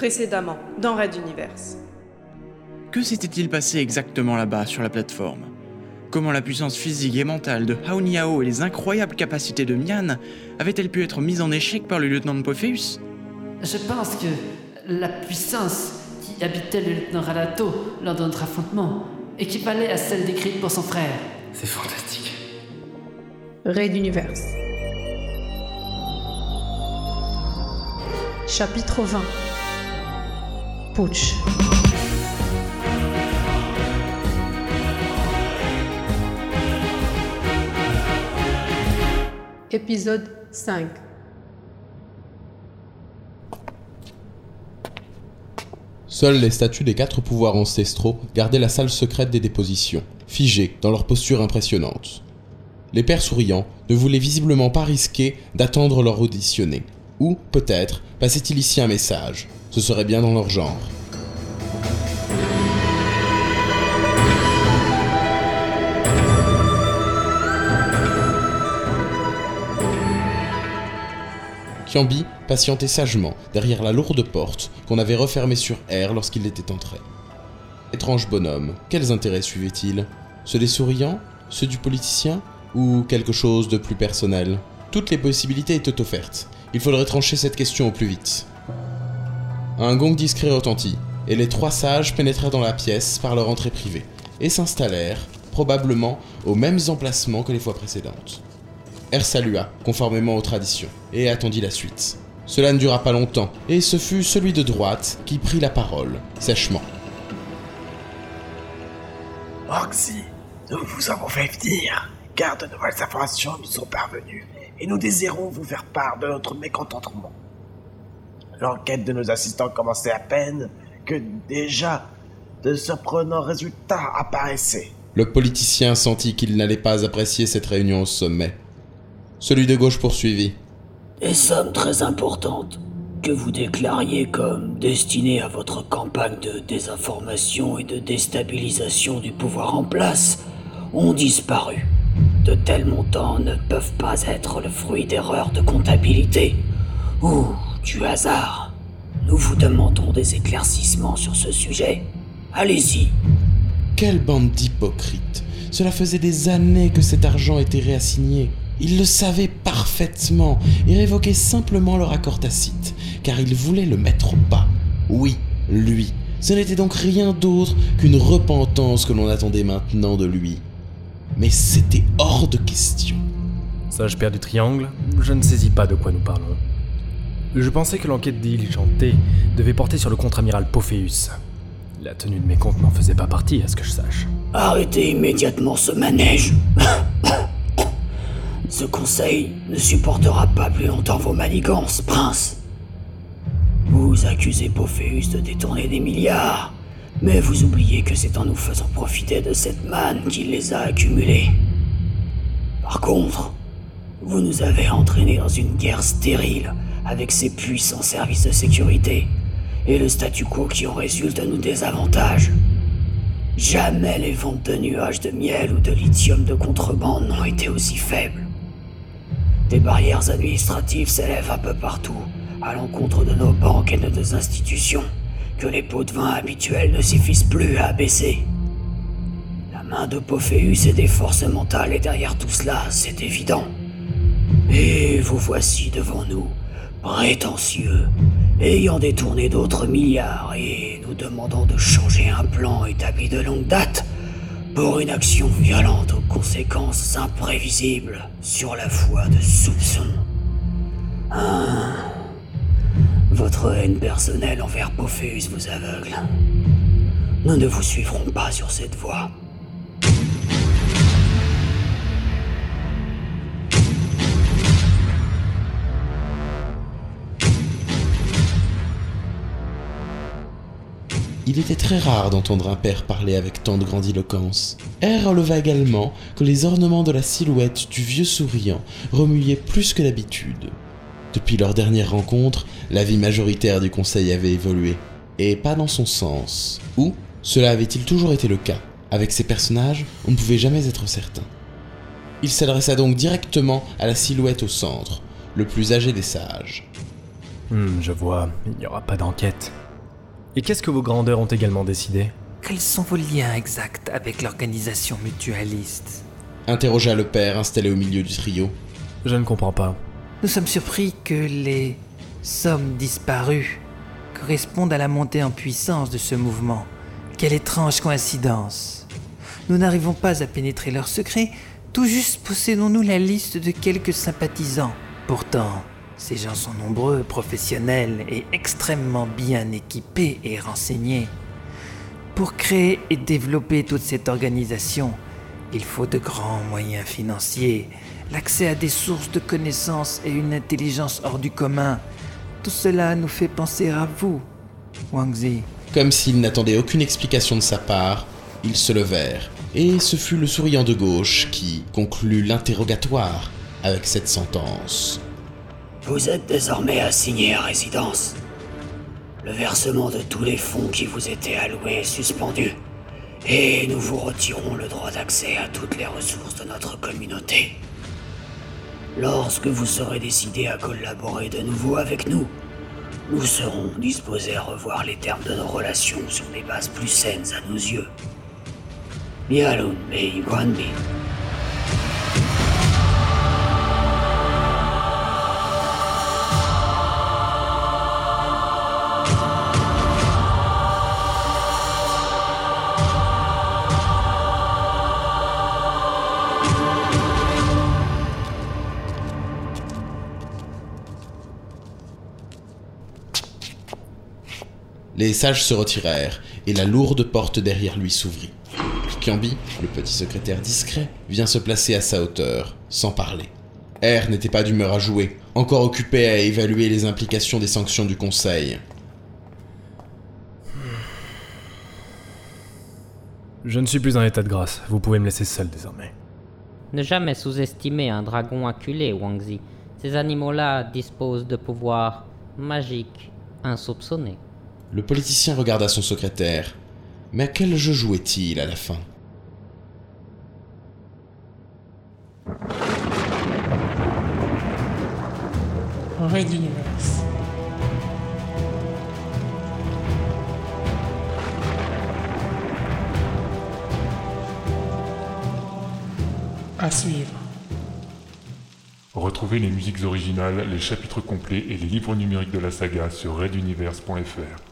Précédemment, dans Red Universe. Que s'était-il passé exactement là-bas, sur la plateforme? Comment la puissance physique et mentale de Haoniao et les incroyables capacités de Mian avaient-elles pu être mises en échec par le lieutenant Pophéus Je pense que la puissance qui habitait le lieutenant Ralato lors de notre affrontement équivalait à celle décrite pour son frère. C'est fantastique. Raid Universe. Chapitre 20 Putsch. Épisode 5 Seuls les statues des quatre pouvoirs ancestraux gardaient la salle secrète des dépositions, figées dans leur posture impressionnante. Les pères souriants ne voulaient visiblement pas risquer d'attendre leur auditionné. Ou, peut-être, passait-il ici un message. Ce serait bien dans leur genre. Kiambi patientait sagement derrière la lourde porte qu'on avait refermée sur R lorsqu'il était entré. Étrange bonhomme, quels intérêts suivait-il? Ceux des souriants? Ceux du politicien? Ou quelque chose de plus personnel? Toutes les possibilités étaient offertes. Il faudrait trancher cette question au plus vite. Un gong discret retentit, et les trois sages pénétrèrent dans la pièce par leur entrée privée, et s'installèrent, probablement, aux mêmes emplacements que les fois précédentes. R salua, conformément aux traditions, et attendit la suite. Cela ne dura pas longtemps, et ce fut celui de droite qui prit la parole, sèchement. Roxy, nous vous avons fait venir, car de nouvelles informations nous sont parvenues, et nous désirons vous faire part de notre mécontentement. L'enquête de nos assistants commençait à peine que déjà de surprenants résultats apparaissaient. Le politicien sentit qu'il n'allait pas apprécier cette réunion au sommet. Celui de gauche poursuivit. Des sommes très importantes que vous déclariez comme destinées à votre campagne de désinformation et de déstabilisation du pouvoir en place ont disparu. De tels montants ne peuvent pas être le fruit d'erreurs de comptabilité ou du hasard. Nous vous demandons des éclaircissements sur ce sujet. Allez-y. Quelle bande d'hypocrites Cela faisait des années que cet argent était réassigné. Ils le savaient parfaitement et révoquaient simplement leur accord tacite, car ils voulaient le mettre au pas. Oui, lui. Ce n'était donc rien d'autre qu'une repentance que l'on attendait maintenant de lui. Mais c'était hors de question. Sage père du triangle, je ne saisis pas de quoi nous parlons. Je pensais que l'enquête diligentée devait porter sur le contre-amiral Pophéus. La tenue de mes comptes n'en faisait pas partie, à ce que je sache. Arrêtez immédiatement ce manège. ce conseil ne supportera pas plus longtemps vos manigances, prince. Vous accusez Pophéus de détourner des milliards, mais vous oubliez que c'est en nous faisant profiter de cette manne qu'il les a accumulés. Par contre, vous nous avez entraînés dans une guerre stérile avec ces puissants services de sécurité, et le statu quo qui en résulte nous désavantage. Jamais les ventes de nuages de miel ou de lithium de contrebande n'ont été aussi faibles. Des barrières administratives s'élèvent un peu partout, à l'encontre de nos banques et de nos institutions, que les pots de vin habituels ne suffisent plus à abaisser. La main de Pophéus et des forces mentales est derrière tout cela, c'est évident. Et vous voici devant nous, prétentieux, ayant détourné d'autres milliards et nous demandant de changer un plan établi de longue date pour une action violente aux conséquences imprévisibles sur la foi de soupçons. Ah. Votre haine personnelle envers Pophéus vous aveugle. Nous ne vous suivrons pas sur cette voie. Il était très rare d'entendre un père parler avec tant de grandiloquence. R releva également que les ornements de la silhouette du vieux souriant remuaient plus que d'habitude. Depuis leur dernière rencontre, la vie majoritaire du conseil avait évolué, et pas dans son sens. Ou cela avait-il toujours été le cas? Avec ces personnages, on ne pouvait jamais être certain. Il s'adressa donc directement à la silhouette au centre, le plus âgé des sages. Hmm, je vois, il n'y aura pas d'enquête. Et qu'est-ce que vos grandeurs ont également décidé? Quels sont vos liens exacts avec l'organisation mutualiste? Interrogea le père installé au milieu du trio. Je ne comprends pas. Nous sommes surpris que les sommes disparues correspondent à la montée en puissance de ce mouvement. Quelle étrange coïncidence. Nous n'arrivons pas à pénétrer leurs secrets, tout juste possédons-nous la liste de quelques sympathisants. Pourtant, ces gens sont nombreux, professionnels et extrêmement bien équipés et renseignés. Pour créer et développer toute cette organisation, il faut de grands moyens financiers, l'accès à des sources de connaissances et une intelligence hors du commun. Tout cela nous fait penser à vous, Wang Zi. Comme s'ils n'attendaient aucune explication de sa part, ils se levèrent, et ce fut le souriant de gauche qui conclut l'interrogatoire avec cette sentence. Vous êtes désormais assigné à résidence. Le versement de tous les fonds qui vous étaient alloués est suspendu. Et nous vous retirons le droit d'accès à toutes les ressources de notre communauté. Lorsque vous serez décidé à collaborer de nouveau avec nous, nous serons disposés à revoir les termes de nos relations sur des bases plus saines à nos yeux. Mialun Mei Guanbi. Les sages se retirèrent, et la lourde porte derrière lui s'ouvrit. Kiambi, le petit secrétaire discret, vient se placer à sa hauteur, sans parler. R n'était pas d'humeur à jouer, encore occupé à évaluer les implications des sanctions du Conseil. Je ne suis plus en état de grâce. Vous pouvez me laisser seul désormais. Ne jamais sous-estimer un dragon acculé, Wangzi. Ces animaux-là disposent de pouvoirs magiques insoupçonnés. Le politicien regarda son secrétaire. Mais à quel jeu jouait-il à la fin? Red Universe. À suivre. Retrouvez les musiques originales, les chapitres complets et les livres numériques de la saga sur reduniverse.fr.